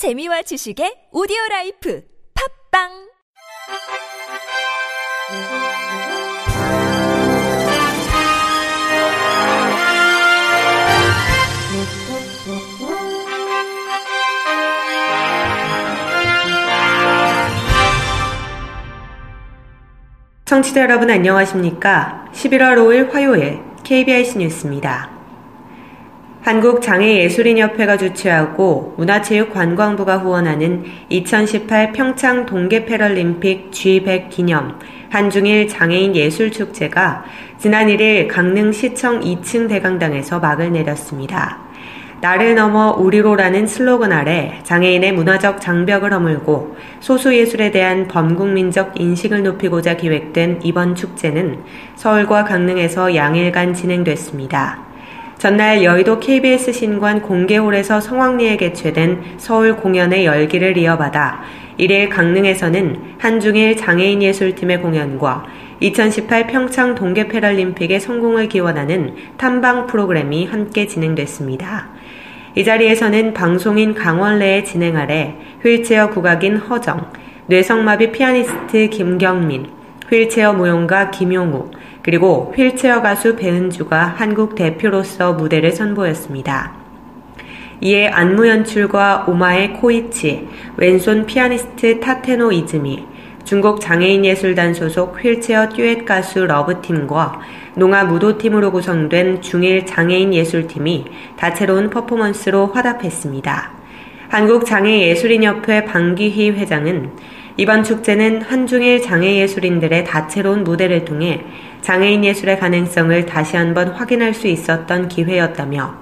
재미와 지식의 오디오 라이프 팝빵 청취자 여러분 안녕하십니까? 11월 5일 화요일 KBIC 뉴스입니다. 한국장애예술인협회가 주최하고 문화체육관광부가 후원하는 2018 평창 동계패럴림픽 G100 기념 한중일 장애인 예술축제가 지난 1일 강릉시청 2층 대강당에서 막을 내렸습니다. 나를 넘어 우리로라는 슬로건 아래 장애인의 문화적 장벽을 허물고 소수예술에 대한 범국민적 인식을 높이고자 기획된 이번 축제는 서울과 강릉에서 양일간 진행됐습니다. 전날 여의도 KBS 신관 공개홀에서 성황리에 개최된 서울 공연의 열기를 이어받아 1일 강릉에서는 한중일 장애인 예술팀의 공연과 2018 평창 동계패럴림픽의 성공을 기원하는 탐방 프로그램이 함께 진행됐습니다. 이 자리에서는 방송인 강원래의 진행 아래 휠체어 국악인 허정, 뇌성마비 피아니스트 김경민, 휠체어 무용가 김용우, 그리고 휠체어 가수 배은주가 한국 대표로서 무대를 선보였습니다. 이에 안무 연출과 오마의 코이치, 왼손 피아니스트 타테노 이즈미, 중국 장애인예술단 소속 휠체어 듀엣 가수 러브팀과 농아 무도팀으로 구성된 중일 장애인 예술팀이 다채로운 퍼포먼스로 화답했습니다. 한국장애예술인협회 방기희 회장은 이번 축제는 한중일 장애예술인들의 다채로운 무대를 통해 장애인 예술의 가능성을 다시 한번 확인할 수 있었던 기회였다며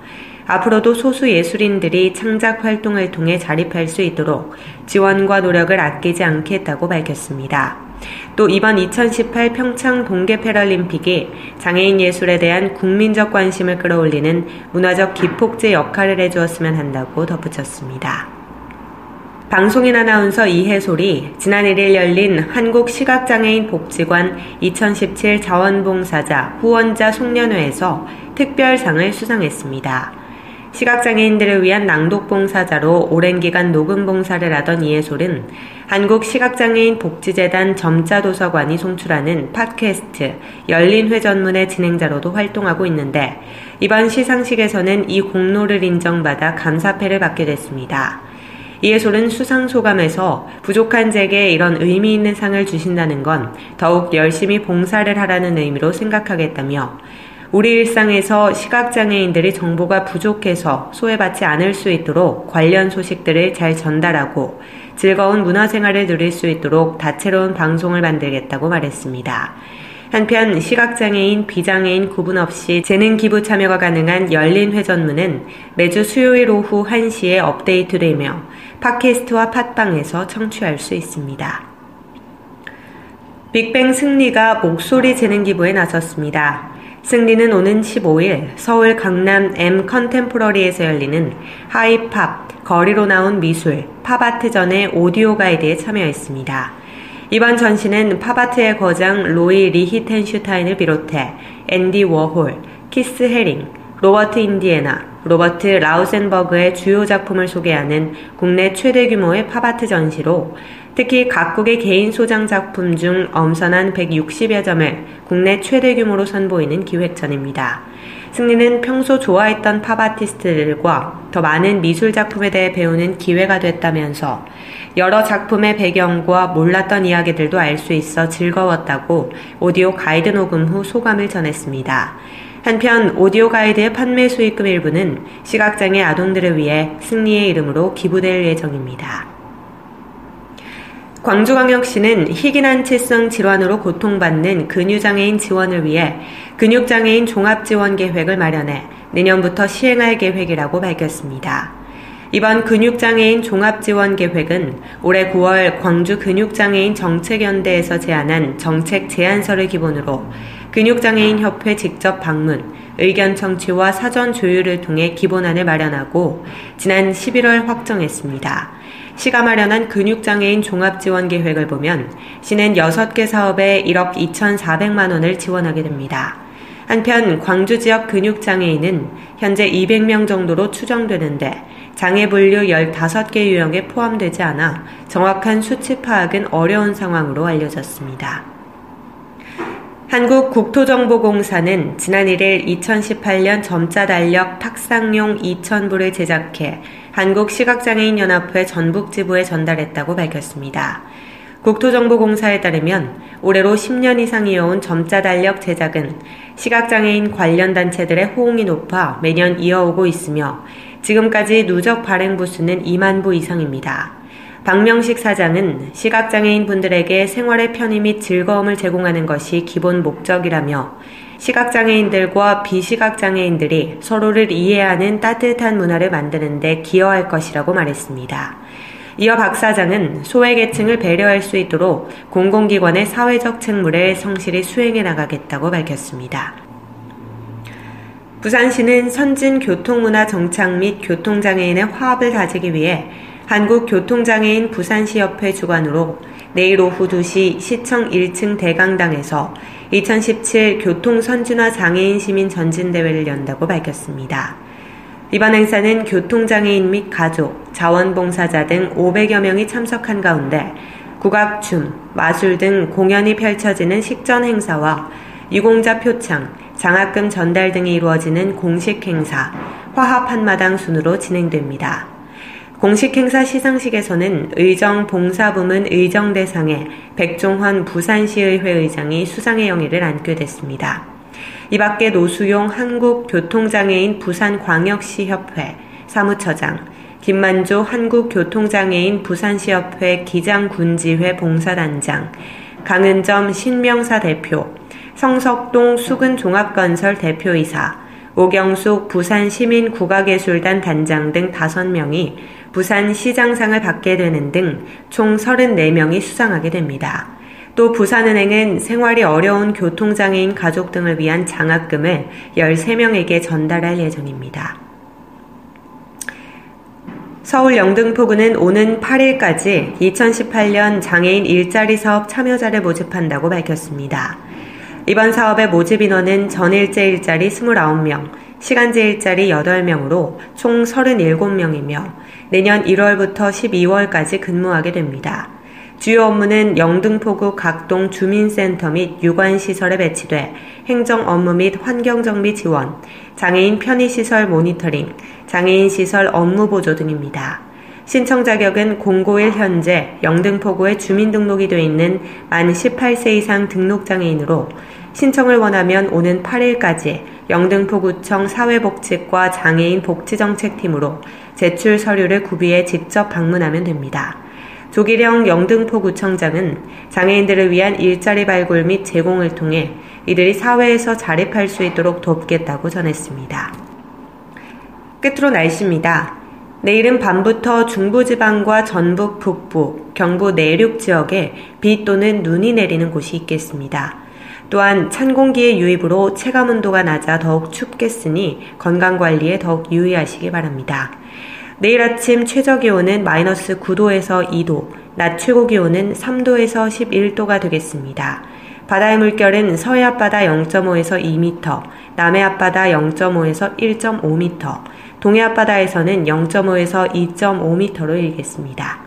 앞으로도 소수 예술인들이 창작 활동을 통해 자립할 수 있도록 지원과 노력을 아끼지 않겠다고 밝혔습니다. 또 이번 2018 평창 동계 패럴림픽이 장애인 예술에 대한 국민적 관심을 끌어올리는 문화적 기폭제 역할을 해주었으면 한다고 덧붙였습니다. 방송인 아나운서 이해솔이 지난 1일 열린 한국시각장애인 복지관 2017 자원봉사자 후원자 송년회에서 특별상을 수상했습니다. 시각장애인들을 위한 낭독봉사자로 오랜 기간 녹음봉사를 하던 이해솔은 한국시각장애인 복지재단 점자도서관이 송출하는 팟캐스트 열린회 전문의 진행자로도 활동하고 있는데 이번 시상식에서는 이 공로를 인정받아 감사패를 받게 됐습니다. 이해솔은 수상소감에서 부족한 제게 이런 의미 있는 상을 주신다는 건 더욱 열심히 봉사를 하라는 의미로 생각하겠다며 우리 일상에서 시각장애인들이 정보가 부족해서 소외받지 않을 수 있도록 관련 소식들을 잘 전달하고 즐거운 문화생활을 누릴 수 있도록 다채로운 방송을 만들겠다고 말했습니다. 한편 시각장애인, 비장애인 구분 없이 재능 기부 참여가 가능한 열린 회전문은 매주 수요일 오후 1시에 업데이트되며 팟캐스트와 팟빵에서 청취할 수 있습니다. 빅뱅 승리가 목소리 재능 기부에 나섰습니다. 승리는 오는 15일 서울 강남 M 컨템포러리에서 열리는 하이팝, 거리로 나온 미술, 팝아트전의 오디오 가이드에 참여했습니다. 이번 전시는 팝아트의 거장 로이 리히텐슈타인을 비롯해 앤디 워홀, 키스 헤링, 로버트 인디애나, 로버트 라우센버그의 주요 작품을 소개하는 국내 최대 규모의 팝아트 전시로 특히 각국의 개인 소장 작품 중 엄선한 160여 점을 국내 최대 규모로 선보이는 기획전입니다. 승리는 평소 좋아했던 팝 아티스트들과 더 많은 미술 작품에 대해 배우는 기회가 됐다면서 여러 작품의 배경과 몰랐던 이야기들도 알 수 있어 즐거웠다고 오디오 가이드 녹음 후 소감을 전했습니다. 한편 오디오 가이드의 판매 수익금 일부는 시각장애 아동들을 위해 승리의 이름으로 기부될 예정입니다. 광주광역시는 희귀난치성 질환으로 고통받는 근유장애인 지원을 위해 근육장애인 종합지원 계획을 마련해 내년부터 시행할 계획이라고 밝혔습니다. 이번 근육장애인 종합지원 계획은 올해 9월 광주 근육장애인 정책연대에서 제안한 정책 제안서를 기본으로 근육장애인 협회 직접 방문, 의견 청취와 사전 조율을 통해 기본안을 마련하고 지난 11월 확정했습니다. 시가 마련한 근육장애인 종합지원 계획을 보면 시는 6개 사업에 1억 2,400만 원을 지원하게 됩니다. 한편 광주 지역 근육장애인은 현재 200명 정도로 추정되는데 장애 분류 15개 유형에 포함되지 않아 정확한 수치 파악은 어려운 상황으로 알려졌습니다. 한국국토정보공사는 지난 1일 2018년 점자 달력 탁상용 2,000부를 제작해 한국시각장애인연합회 전북지부에 전달했다고 밝혔습니다. 국토정보공사에 따르면 올해로 10년 이상 이어온 점자 달력 제작은 시각장애인 관련 단체들의 호응이 높아 매년 이어오고 있으며 지금까지 누적 발행 부수는 2만 부 이상입니다. 박명식 사장은 시각장애인 분들에게 생활의 편의 및 즐거움을 제공하는 것이 기본 목적이라며 시각장애인들과 비시각장애인들이 서로를 이해하는 따뜻한 문화를 만드는데 기여할 것이라고 말했습니다. 이어 박 사장은 소외계층을 배려할 수 있도록 공공기관의 사회적 책무를 성실히 수행해 나가겠다고 밝혔습니다. 부산시는 선진 교통문화 정착 및 교통장애인의 화합을 다지기 위해 한국교통장애인 부산시협회 주관으로 내일 오후 2시 시청 1층 대강당에서 2017 교통선진화 장애인 시민 전진대회를 연다고 밝혔습니다. 이번 행사는 교통장애인 및 가족, 자원봉사자 등 500여 명이 참석한 가운데 국악춤, 마술 등 공연이 펼쳐지는 식전 행사와 유공자 표창, 장학금 전달 등이 이루어지는 공식 행사, 화합 한마당 순으로 진행됩니다. 공식 행사 시상식에서는 의정 봉사부문 의정대상에 백종헌 부산시의회 의장이 수상의 영예를 안게 됐습니다. 이 밖에 노수용 한국교통장애인 부산광역시협회 사무처장, 김만조 한국교통장애인 부산시협회 기장군지회 봉사단장, 강은점 신명사 대표, 성석동 수근종합건설 대표이사, 오경숙 부산시민국악예술단 단장 등 5명이 부산시장상을 받게 되는 등 총 34명이 수상하게 됩니다. 또 부산은행은 생활이 어려운 교통장애인 가족 등을 위한 장학금을 13명에게 전달할 예정입니다. 서울 영등포구는 오는 8일까지 2018년 장애인 일자리 사업 참여자를 모집한다고 밝혔습니다. 이번 사업의 모집 인원은 전일제 일자리 29명, 시간제 일자리 8명으로 총 37명이며 내년 1월부터 12월까지 근무하게 됩니다. 주요 업무는 영등포구 각동 주민센터 및 유관시설에 배치돼 행정 업무 및 환경정비 지원, 장애인 편의시설 모니터링, 장애인 시설 업무 보조 등입니다. 신청 자격은 공고1 현재 영등포구에 주민등록이 되어 있는 만 18세 이상 등록장애인으로 신청을 원하면 오는 8일까지 영등포구청 사회복지과 장애인 복지정책팀으로 제출 서류를 구비해 직접 방문하면 됩니다. 조기령 영등포구청장은 장애인들을 위한 일자리 발굴 및 제공을 통해 이들이 사회에서 자립할 수 있도록 돕겠다고 전했습니다. 끝으로 날씨입니다. 내일은 밤부터 중부지방과 전북 북부, 경부 내륙 지역에 비 또는 눈이 내리는 곳이 있겠습니다. 또한 찬 공기의 유입으로 체감 온도가 낮아 더욱 춥겠으니 건강 관리에 더욱 유의하시기 바랍니다. 내일 아침 최저 기온은 마이너스 9도에서 2도, 낮 최고 기온은 3도에서 11도가 되겠습니다. 바다의 물결은 서해 앞바다 0.5에서 2m, 남해 앞바다 0.5에서 1.5m, 동해 앞바다에서는 0.5에서 2.5m로 일겠습니다.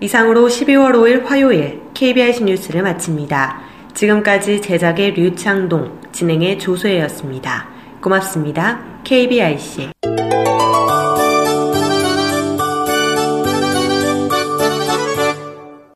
이상으로 12월 5일 화요일 KBS 뉴스를 마칩니다. 지금까지 제작의 류창동, 진행의 조소혜였습니다. 고맙습니다. KBIC